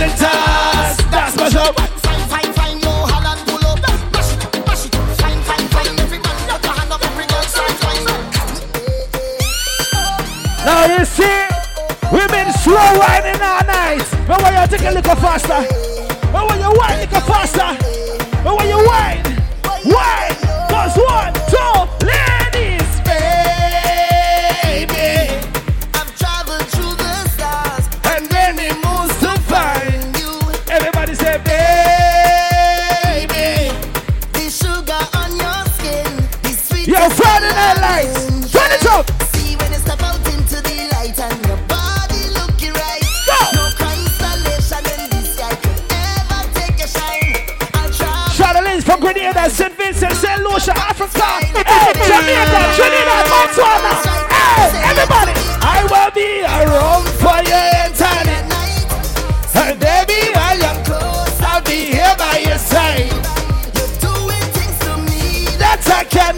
Everybody say splinters. That's job. Now you see, we've been slow winding all night. But when you take a little faster, but when you wine, little faster, but when you wine, wine,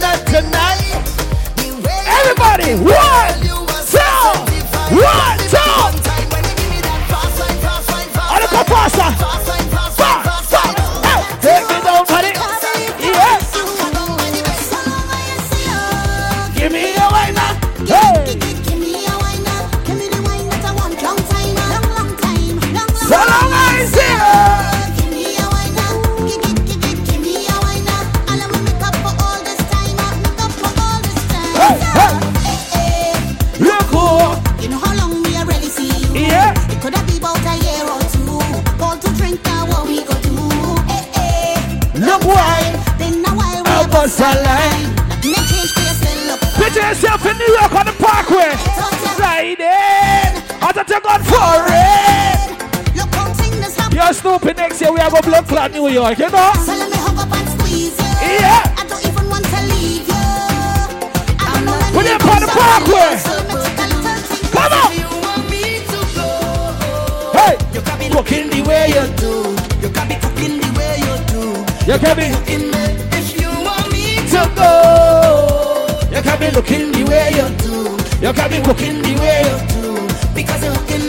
The way Everybody, one, York, you know? So let me hug up and squeeze you. Yeah. I don't even want to leave you. I don't know when Put you it on the come parkway. down, so make it a little thing. Come on. You want me to go. Hey. You can be Cooking the way you do. You can be cooking the way you do. You can be In me, if you want me to go. You can be looking the way you do. You can be cooking the way you do. because you're hooking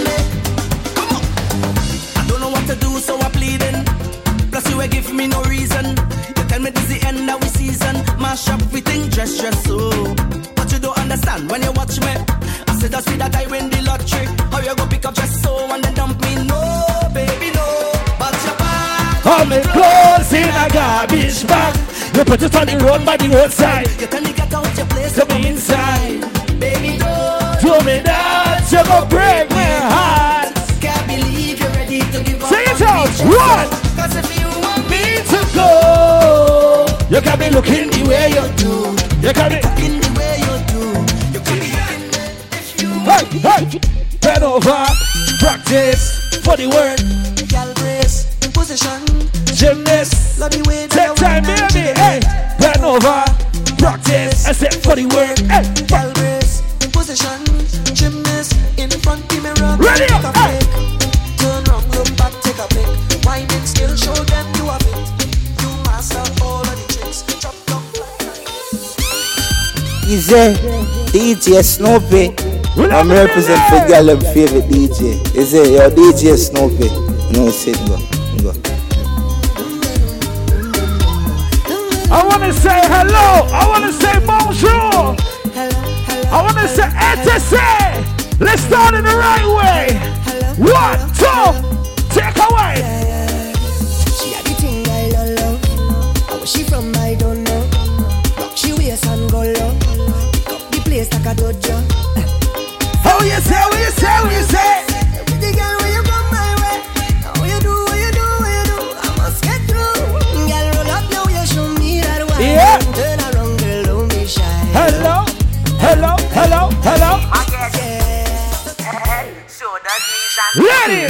Mash up everything, dress, dress, so. But you don't understand when you watch me. I said, I see that I win the lottery. How you go pick up dress so and then dump me? No, baby, no. But your back. All my clothes in a garbage bag. You put it on the road by the roadside. You tell me get out your place To me inside. Baby, don't. To me that you go break my heart. Can't believe you're ready to give up. Sing it out. One. Cause if you want me to go. You can be looking way you do. You can be. in the way you do, you can be in there if you Hey, hey. Bend over. Practice for the word. Girl brace, position, Gymnast. love the way Easy, DJ Snoopy. I'm the represent for feeling. girl them favorite DJ. Is it your DJ Snoopy? No, sit go, go. I want to say hello. I want to say bonjour. I want to say etc. Let's start in the right way. One, two, take away. like a dojo. How you say, what you say, what you say? What you Yeah. Hello, hello, hello, hello. Ready!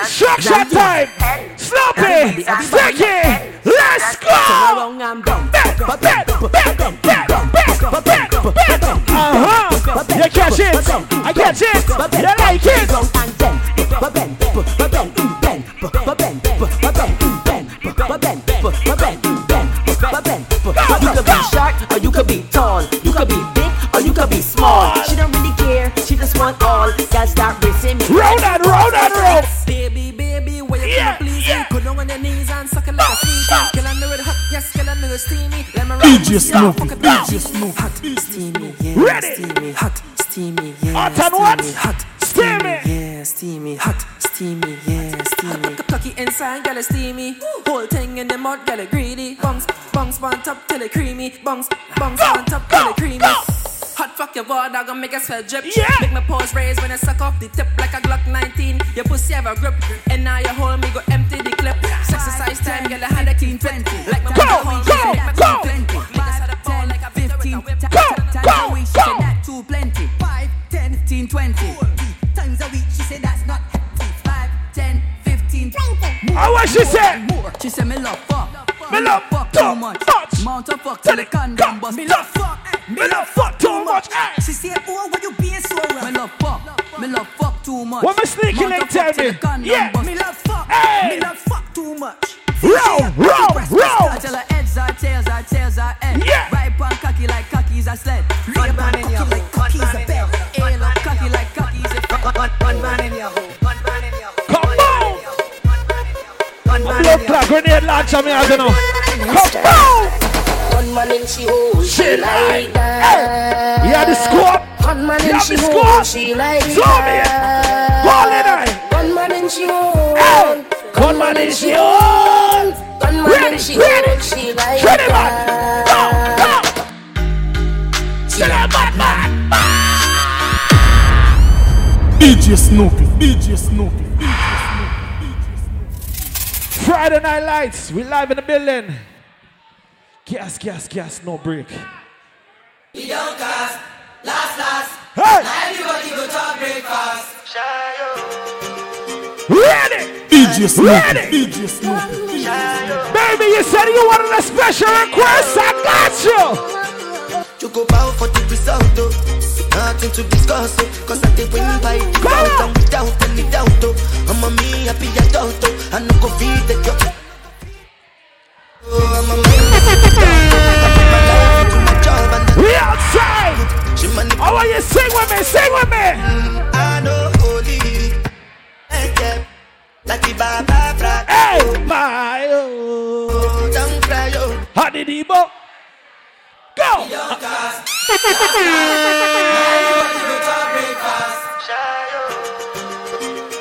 Instruction time! Sloppy! Sticky! Let's go! You catch it. I catch it. You like it. You could be short or you could be tall. You could be big or you could be small. She don't really care. She just want all. Start racing me. Roll that, roll that, roll. Baby, baby, where you yeah, please yeah. Put on your knees and suck it like a sweetie. Kill under it hot, yes, kill under it steamy. Let me DJ Snoopy. DJ Snoopy. Hot, steamy, yeah. Ready. Steamy, hot, steamy, yeah. Hot and what? Hot, steamy, yeah. Steamy, hot, steamy, yeah. Steamy. Cocky inside, gal steamy. Whole thing in the mud, gal greedy. Bungs, bungs on top till it creamy. Bungs, bungs on top till it creamy. Hot fuck your word, I gonna make a sweat drip. Yeah. Make my paws raise when I suck off the tip like a Glock 19. Your pussy have a grip, and now you hold me, go empty the clip. sex Exercise time, girl, I had a clean 20. Like my mother hold me, make my clean 20. 15, 20. Times a week, she said that's not 5, 10, 15, 20. How what she said? More. She said me love fuck. Me love fuck too much. much. Mount of fuck till the condom bust. Me love fuck. Me love fuck too much. She said, oh, why you being so rough? Me love fuck. Me love fuck too much. What me sneaking like tell me? till the condom Yeah. Me love fuck. Hey. Me love fuck too much. Roll, roll, roll. Tell her heads are tails are tails are head. Yeah. Right on cocky like cocky's a sled. One man in your hole. One man in your hole. Come on. One A blood grenade launcher me, I don't know. Come on. One man in she hole, She like that. You have the scope. One man in she the hole, she like Show me it. that. Call it One man in she hole. Hey. One man in she hole. One man in she hole, she like that. DJ Snoopy, DJ Snoopy. Friday Night Lights. We live in the building. Gas, gas, gas. No break. We don't cast, last, last. Hey. Now everybody go to breakfast. Ready. DJ Snoopy, Ready. DJ Snoopy. Baby, you said you wanted a special request. I got you. You go bow for the result. Nothing to discuss, oh. Cause I take when you buy Come out and without any doubt, oh. I'm a me happy adult, oh. I no go feed the girl. Oh, I'm a man. I put my life into my job and We outside. I want you to sing with me. Sing with me. Mm, I know holy. Like that. Like the Baba Bra. Hey, my oh. Cry, oh. Debo. Go.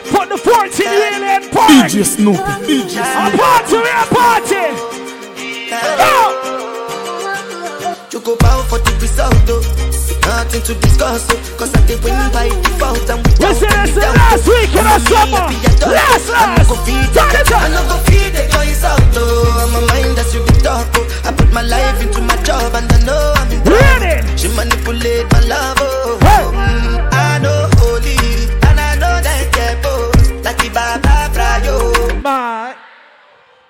Put the 14 wheel in park. DJ Snoopy, DJ A party, we a party. Go. You go bow for the result, oh. Nothing to discuss, oh. Cause I when you buy default and Listen, any listen, doubt, last week in I'm the me summer. Last. I no last. go feed Turn the it up. I no go feed the guys out, oh. I'm a mind that's you be talk, oh. I put my life into my job and I know I'm in Ready. She manipulate my love, oh. Hey. Mm, I know holy, and I know that both. Like the Baba Frayo, My.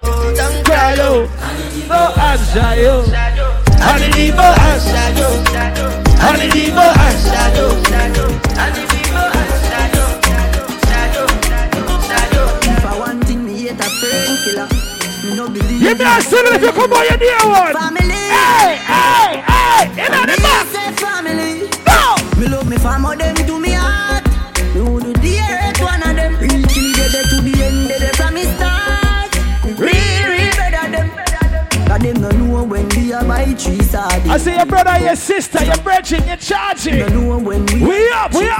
oh, don't cry, Jayo. oh. No answer, yo. Honey Debo answer. Shadow, Honey Debo answer. shadow, shadow, and the people are shadow, shadow, shadow, shadow. If I want thing, me hate a friend killer. Me no believe Give me a if you come on your dear one. family.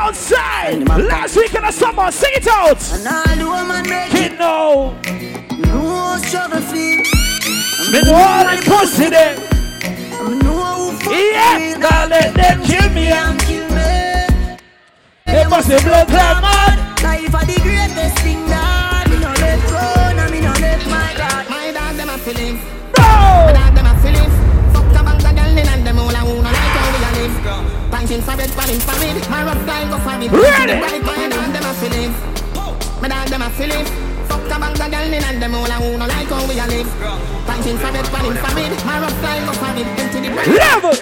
Outside. Last week in the summer, sing it out. And all the woman make it. Kid no, struggle feel. me know all the pussy them. Me know who fuck Yeah, me. now let them kill me and and kill me. they must be blood clot mad. Life are the greatest thing Fighting for it, fighting My rough guy go for it. Ready? Right boy and them a feeling Me dog them a feeling Fuck a bag of girl in and them all a who no like how we a live. Fighting for it, fighting My rough guy go for it. Empty the brain Level!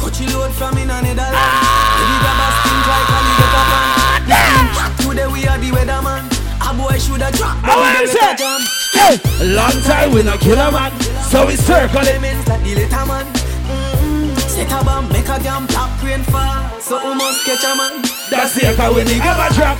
Coachy load from in and it a lie If you grab a skin ah, mm, Today we are the weatherman. A boy should a drop I want to Hey, long time we no kill a man So we circle him in like the little man. Set a bomb, make a jam, black rain fall. So we must catch a man. That's the echo when the gamma drop.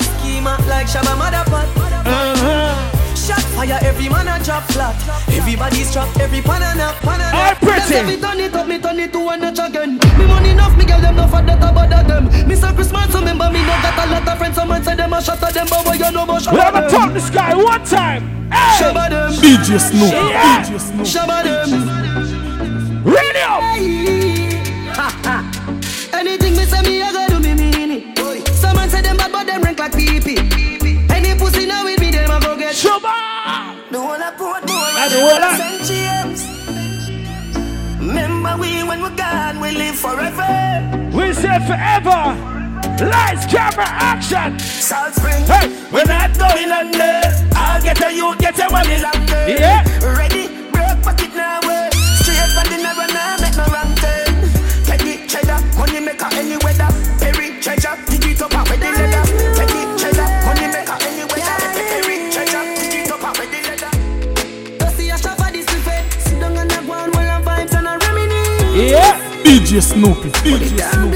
Schema like Shabba Motherpot. Uh-huh. Shot fire, every man a drop flat. Everybody's trapped, every pan and a pan and All a. pretty. Me turn it up, me turn it to a notch again. Me money enough, me girl them no for that about them. Me say Christmas, so remember me no got a lot of friends. Some man say them a shot at them, but boy you know about We have a shabba top them. the sky one time. Hey, Shabba them, DJ Snoop, Yeah. DJ Snoop. shabba them. Radio. Anything me say me, I gotta do me mean it. Some man say them bad, but them rank like pee Any pussy now with me, them a go get. Shuba. The whole of Port Boy the whole of- James. Remember we when we're gone, we live forever. We say forever. Lights, camera, action. Salt Spring. Hey, not going DJ Snoopy, DJ Snoopy.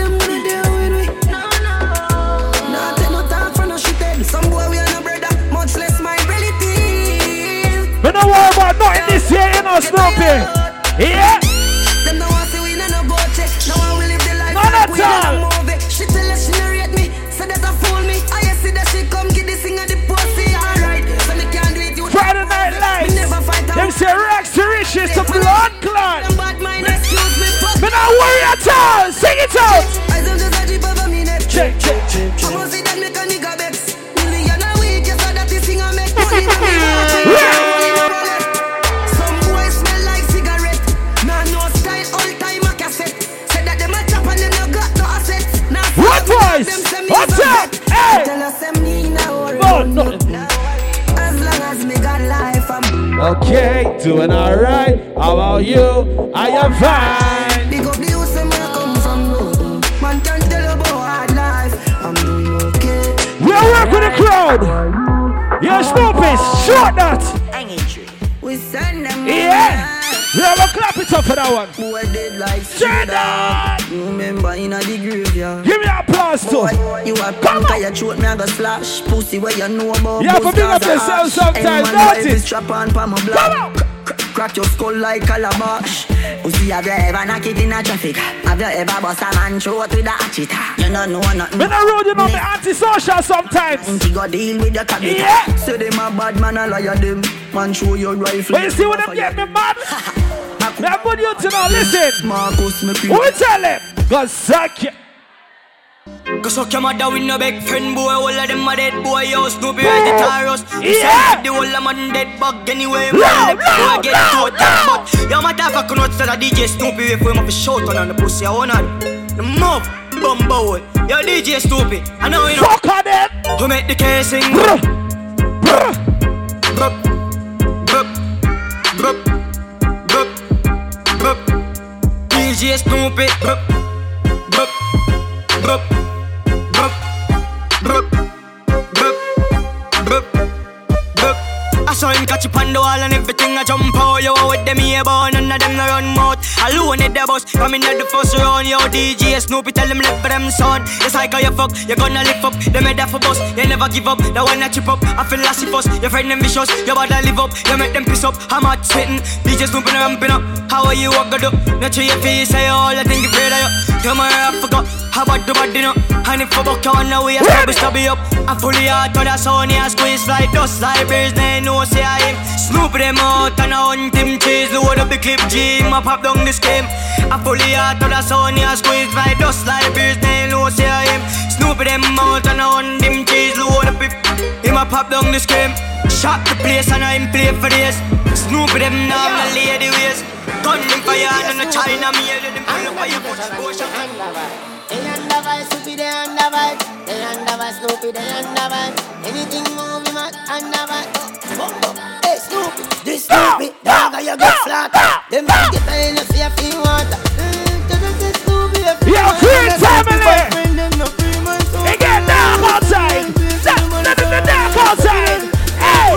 Okay, doing alright. How about you? I am fine. Big up the youth them where I come from. no. Man can tell about hard life. I'm doing okay. We are work with the crowd. Yeah, Snoopy, short that. We send them. Yeah. We have a clap it up for that one. Boy dead like Straight up. Remember in a the graveyard. Give me applause too. Boy, you a punk, your throat me a go splash. Pussy where you know about. You to buzz big up yourself sometimes, don't Strap on pa my block. Come on. Cr- cr- Crack your skull like calabash. Pussy, have you ever knocked it in a traffic? Have you ever bust a man throat with a hatchet? You don't know nothing. Me not rude, you know me antisocial sometimes. Inti go deal with your cabbage. Yeah. Say them a bad man, a liar them. Man show your rifle. But you see what them get me mad? Me have good you to know, listen. Marcus, me Who tell him? Go suck you. Go suck your mother with no big friend boy. All of them are dead boy. Yo Snoopy right the Taros Yeah. The whole of man dead bug Anyway. Man Loud, Let boy get to that But yo motherfucker not to the DJ Snoopy If we have a shot on the pussy I want on The move Bumbo Yo DJ Snoopy I know you know. Fuck on them. Who make the casing. Bruh. Bruh. Brup Brup Brup Brup Brup DJ Snoopy Brup Brup Rup, rup, rup, rup, rup. I saw him catch up on the wall and everything I jump out. Yo, with them here born, none of them no run mouth. Alone at the bus, coming at the first round. Yo, DJ Snoopy tell them live for them son. It's like how you fuck, you gonna lift up. Them head for bus, you never give up. The one that chip up, I feel like fuss Your friend them vicious, you bother live up. You make them piss up, I'm hot sweating. DJ Snoopy no ramping up. How are you, what gonna do? Not sure your face, say all I think you afraid of you on, I forgot how about the body no? And if I buck you on the way, I stab it, stab up I fully hard to the sun, yeah, squeeze like dust Like birds, they know say I am. Snoop them out and I hunt them cheese. Load up the clip G, I pop down this game. I fully hard to the sun, yeah, squeeze like dust Like birds, they know say I am. Snoop them out and I hunt them cheese. Load up it, him a pop down this game. Shot the place and I'm play for this Snoop them now, my lady ways. Gun them fire and the China made them pull up for your push Go shot They under vibes, we be they under vibes. They under vibes, a Snoopy, then underman. Anything movie, man, underman. Hey, Snoopy, this Snoopy, dog, you get flat. Them big get in the fear, water. Mm, Yo, Queen family! It get dark outside! Let it get dark outside! Hey!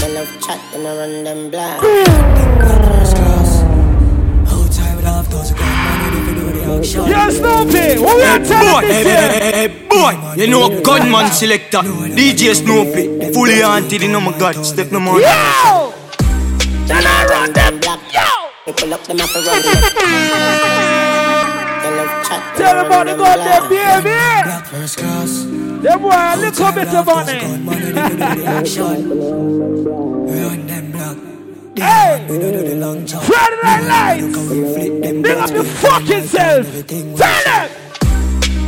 They love chat and I run them blind. Yo, Snoopy! What we are Boy, telling hey, this hey, hey, hey, boy, you know a gunman selector, DJ Snoopy, fully haunted, you know my God, step no more. Yo! Then I run them! Yo! We pull up them up and run them. They love chat. and Tell them run about the them goddamn blind. baby! First class, Them boy a little bit of money! run them block. Hey! We don't do the long jump. Friday Night Lights! We flip them Big up your fucking self! Tell them!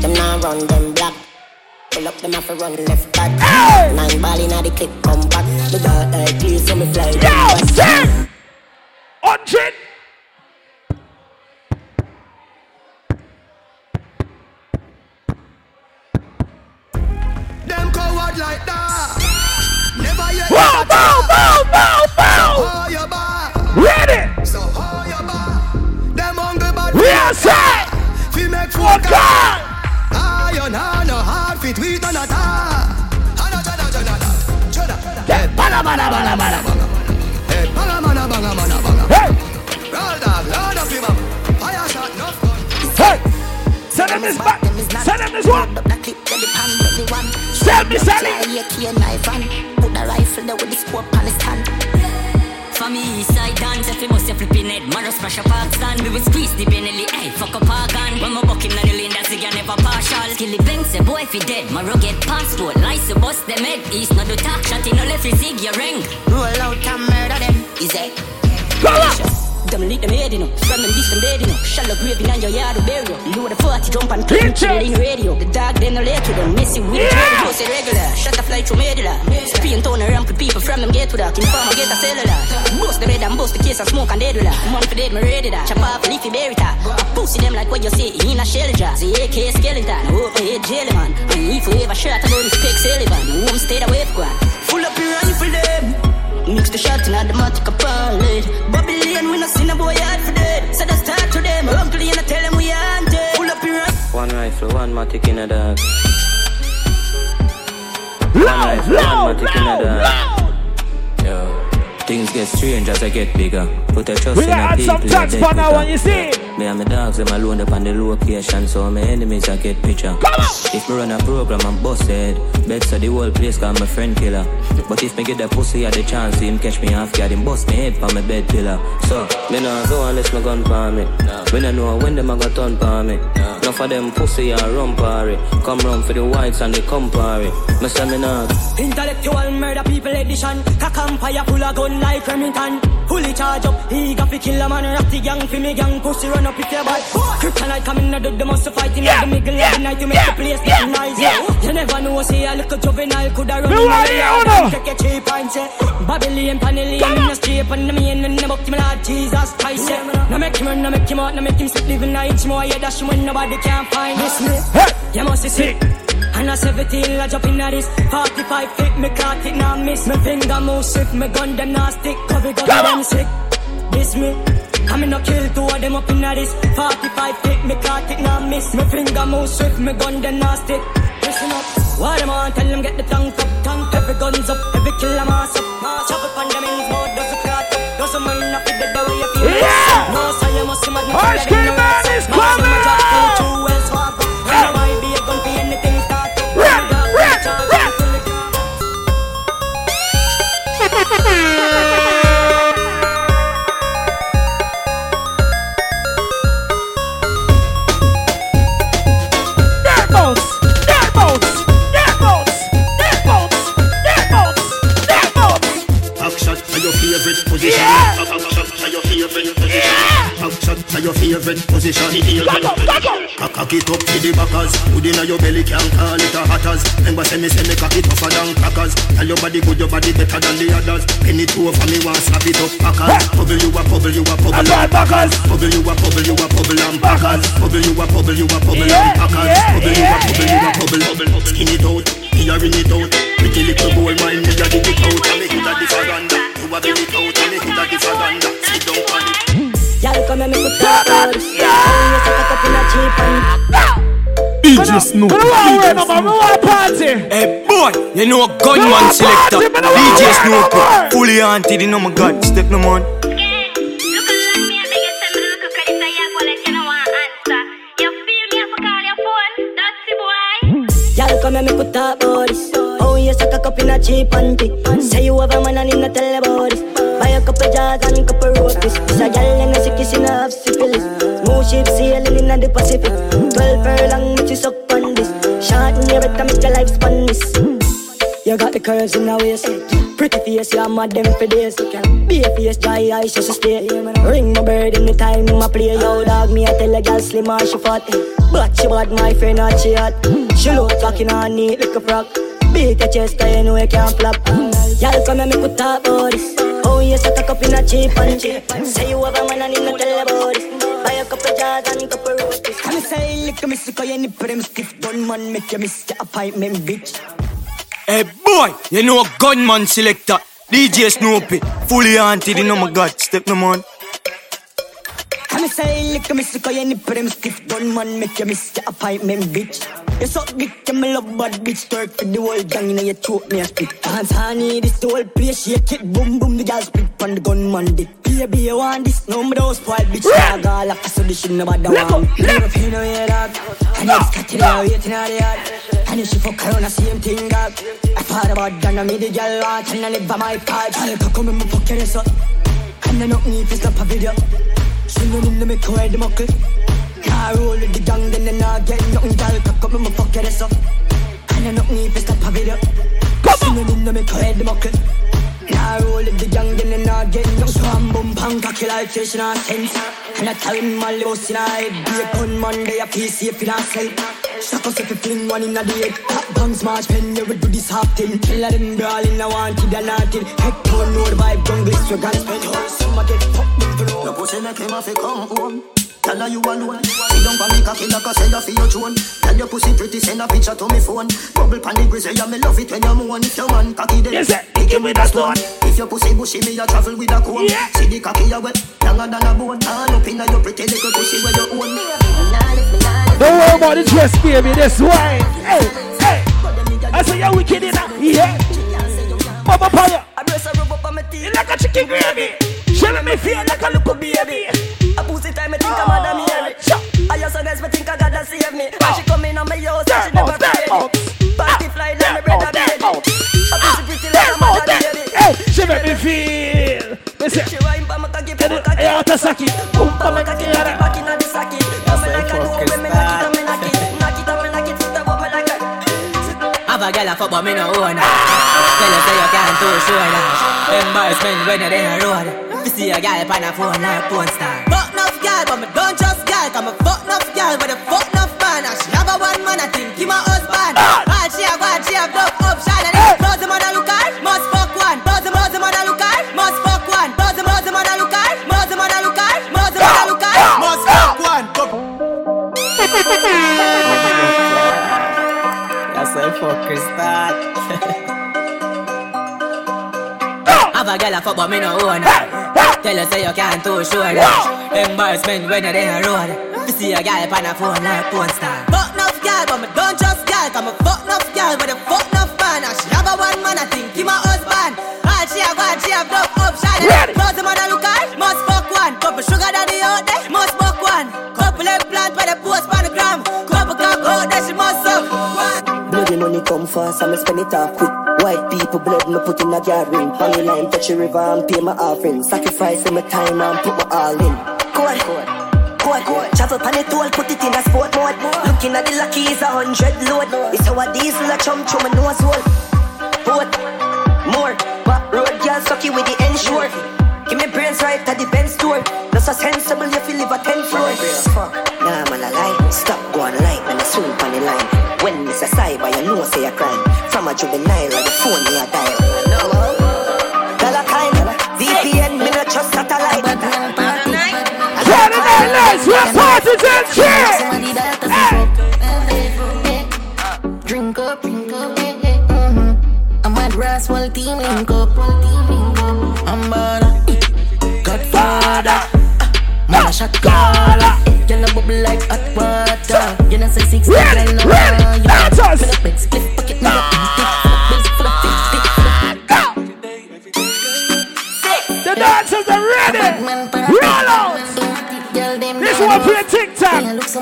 Them now run them black. Pull up them off and run left back. Hey! Nine ball in the kick come back. The dark eye clear so me fly. them Yo! back. Sing! Hundred! Hey, bada, bada, bada, bada. Hey, banga, banga, banga, banga, banga. Hey! Roll dog, load up him up. Fire shot, no gun. Hey! Send them this back! Send them this one! Up the clip, then the pan, then the one. Sell me, sell it! a key and knife and put the rifle there with the scope on the stand. For me, east side dance, if you must have flipping head, man, rush pressure park stand. We will squeeze the Benelli, hey, fuck park and when my buck him, na the lane, that's again never partial. Skilly bang, say boy, if he dead, my rugged passport, lice, bust them head, east, no do talk, shot in, no left, zig, your ring. Roll out and murder them. Easy. Roll up! Them lick them head, you know, from them this them dead, you know, shallow grave in your yard, burial. Load the 40, jump and clean, chill in radio. The dog, then no late to them, messy with Yeah. the radio, regular, shut the fly through medulla. Spin turn around with people from them get to that, inform get a cellular. Bust the red and bust the case and smoke and dead with that. Money for dead, me ready that. Chop off leafy berry top. I pussy them like what you say in a shell jar. The AK skeleton, hope my head jelly man. And if we ever shot, I don't expect Sullivan. Home stayed away for. Full up your rifle them. Mix the shot in automatic pilot. Babylon, we no a boy for dead. So to them. Uncle, you tell them we. Full up your rifle. One rifle, one matic in a dog. Loud, loud, a loud! Yo, things get strange as I get bigger. Put a trust We in gotta the add people. some they for now you see. Me and my dogs, them alone up on the location, so my enemies I get picture. On! If me run a program, I'm busted. Bet so the whole place call my friend killer. But if me get the pussy at the chance, him catch me off guard, him bust me head for my bed pillar. So, me nah go unless my gun for me. When I know when them a go turn for me. Enough for them pussy and run party. Come round for the whites and the compare. Me say me nah Intellectual murder people edition. Cock empire full of gun like Remington. Fully charge up, he got fi kill a man. Ratty gang fi me gang, pussy run up if you bad. Kryptonite coming out of the muscle fighting Yeah, in the middle yeah, of the night to make yeah, the place yeah, get nice. yeah. You never know, say a little juvenile coulda run Me in want the it, yard Uno. and take a cheap and say Babylon, Panellian, Come in on. the street and the main and the book, my Lord Jesus Christ. Yeah. No make him run, no make him out, no make him sleep, living a inch more. Yeah, dash when nobody can find this me. Hey! You must be sick. And I 17, I jump in at this 45 feet, me caught it, now miss. Me finger move swift, me gun them now stick. Cover gun Come them on. sick. This me. I me no kill two of them up in at this 45 feet, me caught it, now miss. Me finger move swift, me gun them now stick. Listen up, what them on, tell them get the tank up Tank, every guns up, every kill a mass up. Chop up on them ends, more does it crack up Doesn't mind up with the way you feel Yeah! No, so you must see Ice cream man is coming! Position. Yeah. Backshot to position. Yeah. Backshot to your. The heel Come Cock it up to the backers. Good inna your belly can't call it a hatters. Remember say me say me cock it tougher than crackers. Tell your body good, your body better than the others. Penny two for me want slap it up packers. Bubble you a bubble you a bubble and packers. Bubble you a bubble you a bubble and packers. Bubble you a bubble you a bubble and packers. Bubble you a bubble you a bubble bubble. Skin it out, me a ring it out. Pretty little boy mind me a dig it out. And me hood a the veranda. You a bring it out and me hood a veranda. Sit down on it. Y'all come and make me talk about this. Oh, you suck it a cheap and DJ Snoop. Come on, wait, no man, we want to party. Hey boy, you know a gunman selector. DJ Snoop, fully haunted, you know my God, step no man. Come and make me talk about this. Oh, you suck a cup in a cheap panty. Say you have a man and him not tell about this. Buy a couple jars and couple roasties. This a gal and a sick kissing half syphilis. Smooth ship sailing in the Pacific. Twelve furlong, which is suck on this. Short in your better make your life span this. You got the curves in the waist. Pretty face, you're mad them for days. Be a face, dry eyes, just stay. Ring my bird in the time, my play. Yo, dog, me, I tell a girl slim or she fat. But she bad, my friend, not she hot. She look talking on neat like a frock. Beat your chest, you know you can't flop. Y'all come and make me talk about this. You suck a cup in a cheap and cheap. Say you have a man and him not tell about this. Buy a couple jars and couple roasties. Come say, lick a miss, cause you nip them stiff. Gun man, make you miss your appointment, bitch. Hey boy, you know a gunman selector. DJ Snoopy, fully haunted, you know my God, step no man. Say, lick a miss, cause you nip them stiff. Gun man, make you miss your appointment, bitch. You suck dick, you me love bad bitch Twerk for the whole gang, you know you choke me a spit. Dance honey, this the whole place Shake it, boom boom, the girl split on the gunman dick. Baby, you want this? No, me don't spoil bitch. Dog all up, so this shit nobody want Never feel no way, dog And you got to there, waiting on the yard And you should fuck around the same thing, dog I thought about that, I made the girl want And I live by my part. You come and fuck your ass up And I don't need to stop a video Singing in the mic, where the muckle Car roll with the gang, then they not get nothing, girl. Cock up, me fuck your ass up. And I not need to stop a video. Singing in the make her head muckle. Car roll with the gang, then they not get nothing. Swam boom, pang, cocky like fish in a sense. And I tell him my loss in a head. Be a gunman, they a feel safe in a cell. Shut us if you fling one in a day. Top bang smash pen, you will do this half thing. Kill them brawling, I wanted and. Head tone, no the vibe, jungle, so guns spend. Some of get fucked up for Your pussy make him have to come home. Tell her you alone. Sit down for me cocky like a seller for your throne. Tell your pussy pretty, send a picture to me phone. Bubble pan the grizzly, yeah, me love it when you moan. If your man cocky then, Yes, pick him with a stone. If your pussy bushy, me a travel with a comb. Yeah. See the cocky you wet, longer than a bone. All up inna your pretty little pussy where you own. Don't worry about the dress, baby. This wine. Hey, hey. I say you're wicked enough. Yeah. Papa Paya. I dress her rub up on my teeth. You like a chicken gravy. She make me feel like a little baby. A pussy time, I think I'm mad at me. Chop. I just guess me think I gotta save me. When she come in on my house, Step she never out, step forget me. Party fly like my Step brother baby. A pussy pretty like a mother step. baby. She make me feel. Listen. She wine pa my cocky, pa Get my it. cocky. Hey, out of Saki. Boom, Pa my pa, cocky, ma, cocky back inna the socket. Come me like a do, when me knock it, and me knock it. Knock it, and me knock it, sit up, me like a. Have a girl a fuck but me no own her Tell her say you can't too sure that Embarrassment when you're in a road You see a girl on a phone like porn star. Fuck enough girl but me don't just girl. Cause me fuck enough girl but the fuck enough man. And she have a one man I think he my husband. Ah! All she have one she have no option And if close the mother look at must fuck one. Close the mother mother look at must fuck one. Close the mother mother look at must the mother look at must the mother look at ah! Must ah! fuck one. That's a fucker start. Have a girl a fuck but me no own her. Tell her say you can't too sure that. Embarrassment when you're in a road. You see a girl on a phone like porn star. Fuck enough girl but me don't just girl. Cause me fuck enough girl but the fuck enough man. And she have a one man I think he my husband. All she have one she have no option. Ready. Close the man a look at must fuck one. Couple sugar daddy out there must fuck one. Couple implant by the post on the gram. Couple cock out there she must suck one. Bloody money come fast, and me spend it off quick. Put in a garden. Funny line, touch the river and pay my offering. Sacrifice my time and put my all in. Code, code, code. Travel pan it all, put it in a sport mode. Looking at the lucky is a hundred load. It's how a diesel a chum chum my nose hole. Boat, more. But road girl sucky with the ensure. Give me brains right at the Benz store. That's a sensible if you live a ten floor. Nah, man, I Stop going light when I swing on the line. When it's a cyber, you know say a crime. From a juvenile, or the phone me a dial. Nights, we're parties and shit. Drink up, drink up, eh, eh, mhm. I'm at Roswell team link up. I'm bada, Godfather. Man, I shot caller. You know bubble like hot water. You know say six girl no ready, wire. dancers. Me no bed split pocket,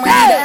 TikTok. Hey,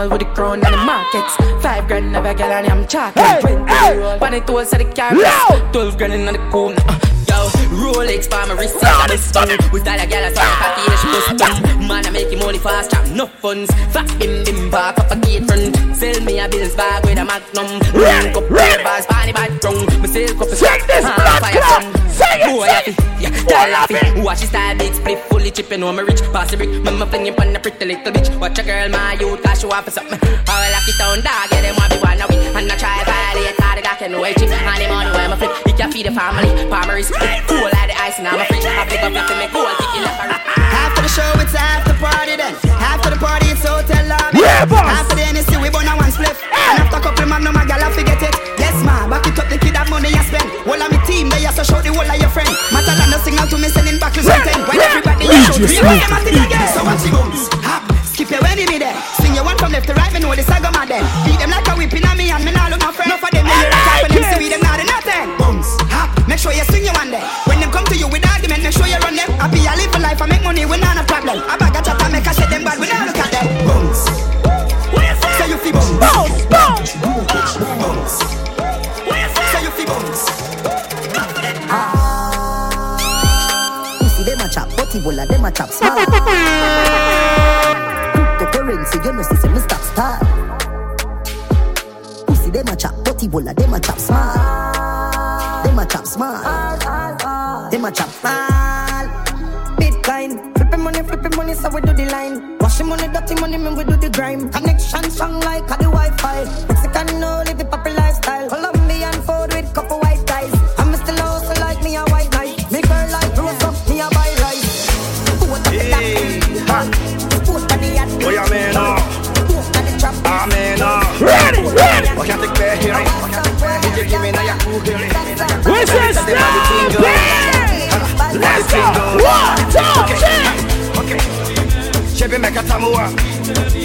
stamp on the tool with the crown and the markets. Five grand of a girl and I'm chocolate. Hey, Twenty hey. roll on the tool so the car Loud. Twelve grand in the cool. Uh, yo, Rolex for my wrist. I'm a stun. With all the girl I saw my cocky, she done. Man, I make money fast, chop no funds. Fat bim bim back up a gate front. Sell me a bills bag with a magnum. Ready, Cup ready. bars, party bad drunk. Me sell cup of Ah, blood fire from. Sing it, Boy, happy. it. Yeah, happy. happy. Watch his style big split fully chip, you know me rich. Pass the brick, mama fling you on the pretty little bitch. Watch a girl, my youth, cause she want for something. I lock it down, dog, yeah, them want me one away. And I try to violate, how the guy can know it. And the money where I'm flip, he can feed the family. Palmer is cool like the ice, and I'm a fridge. I pick up nothing, make cool, kick it left and right. After the show, it's after party then. After the party, it's hotel lobby. Yeah, boss. After the NSC, we burn a one split. And after couple man, no my gal, I forget it. Yes, ma, back it up, the kid have money I spend. All of me team, they also show the whole of your friend. No signal to me, sending back to something. When everybody you show, you know at it again. So watch the bums, hop, skip your enemy there. Swing your one from left to right, me know the saga my then. Beat them like a whipping on me and me nah look my friend. Enough of them, they clap and them see we them not nothing. Bums, hop, make sure you swing your one there. You run them. Happy I live a life, I make money, we not a problem. I bag a chat, I make a shit them bad, we not look at them. Bums. Say you feel bums. Bounce, bounce. Bums. Say you feel bums. Ah. Pussy them a chop, but Ebola them a chop small. Cryptocurrency, you know, see, say me stop start. Pussy them a chop, but Ebola them a chop small. Them a chop small. Them a chop small. Bitcoin. Flipping money, flipping money, so we do the line. Washing money, dirty money, man, we do the grime. Connection strong like a the Wi-Fi. Mexican no live the proper lifestyle. Colombian food with couple white guys. I'm still also like me a white knight. Me girl like rose up, me a buy rice. Food on the top. Food on the yacht. What you mean, uh? Food on the trap. I mean, uh. Ready, ready. What you think they're hearing? Did you give me now your cool hearing? We say stop it. Let's go. One, two, three. Okay. Chebe meka tamua.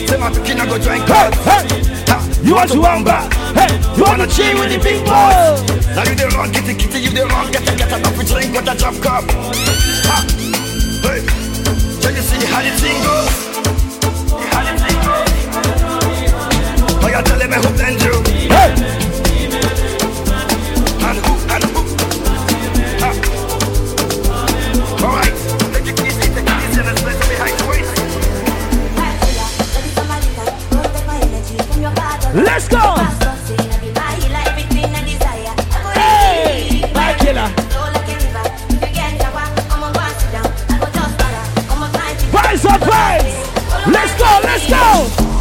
Sema tukina go join Hey, clubs. hey. You want to wamba? Hey, you want to chill with the big boys? Now you the wrong, get it, you the wrong, get get up, we drink with a drop cup. Ha. Hey. So you see how the thing goes? How the thing goes? Oh, you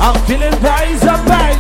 I'm feeling vibes up, vibes.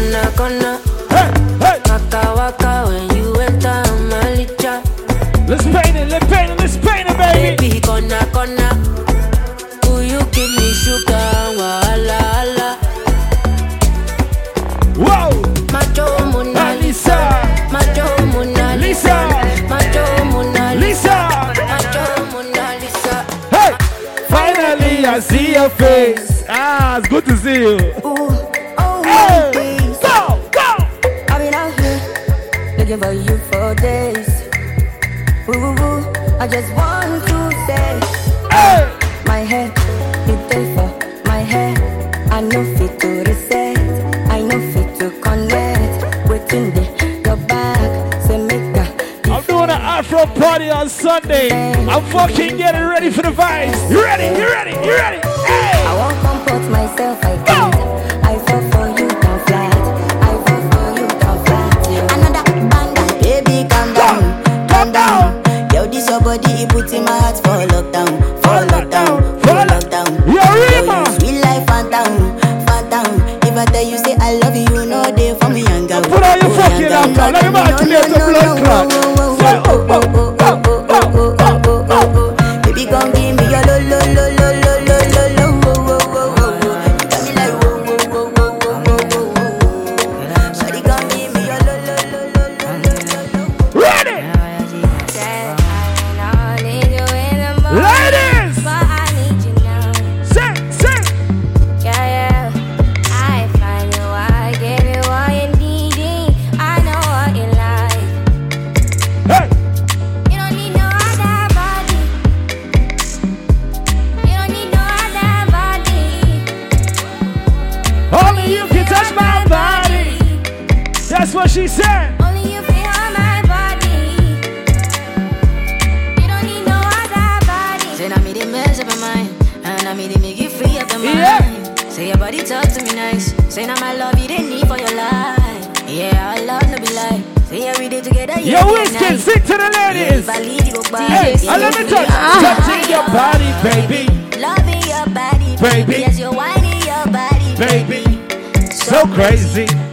Kona kona. Hey, hey. Waka waka when you enter Malicha. Let's paint it, let's paint it, let's paint it, baby. Baby, kona kona. Will you give me sugar? Wala ala. Whoa, Macho Mona Lisa. Macho Mona Lisa. Macho Mona Lisa. Macho Mona Lisa. Hey, finally I see your face. Ah, it's good to see you. Sunday. I'm fucking getting ready for the vibes. You ready? You Only you can touch my body. That's what she said. Only you feel on my body. You don't need no other body. Say, I made it mess up my mind. And I made it make you free up your mind. Yeah. Say, your body talk to me nice. Say, now my love you didn't need for your life. Yeah, I love to be like. Say every day together, yeah. Yo, Winston, sing to the ladies. Hey, I uh, let me touch. Touching your body, baby. Loving your body, baby. As you're whining your body, baby so crazy.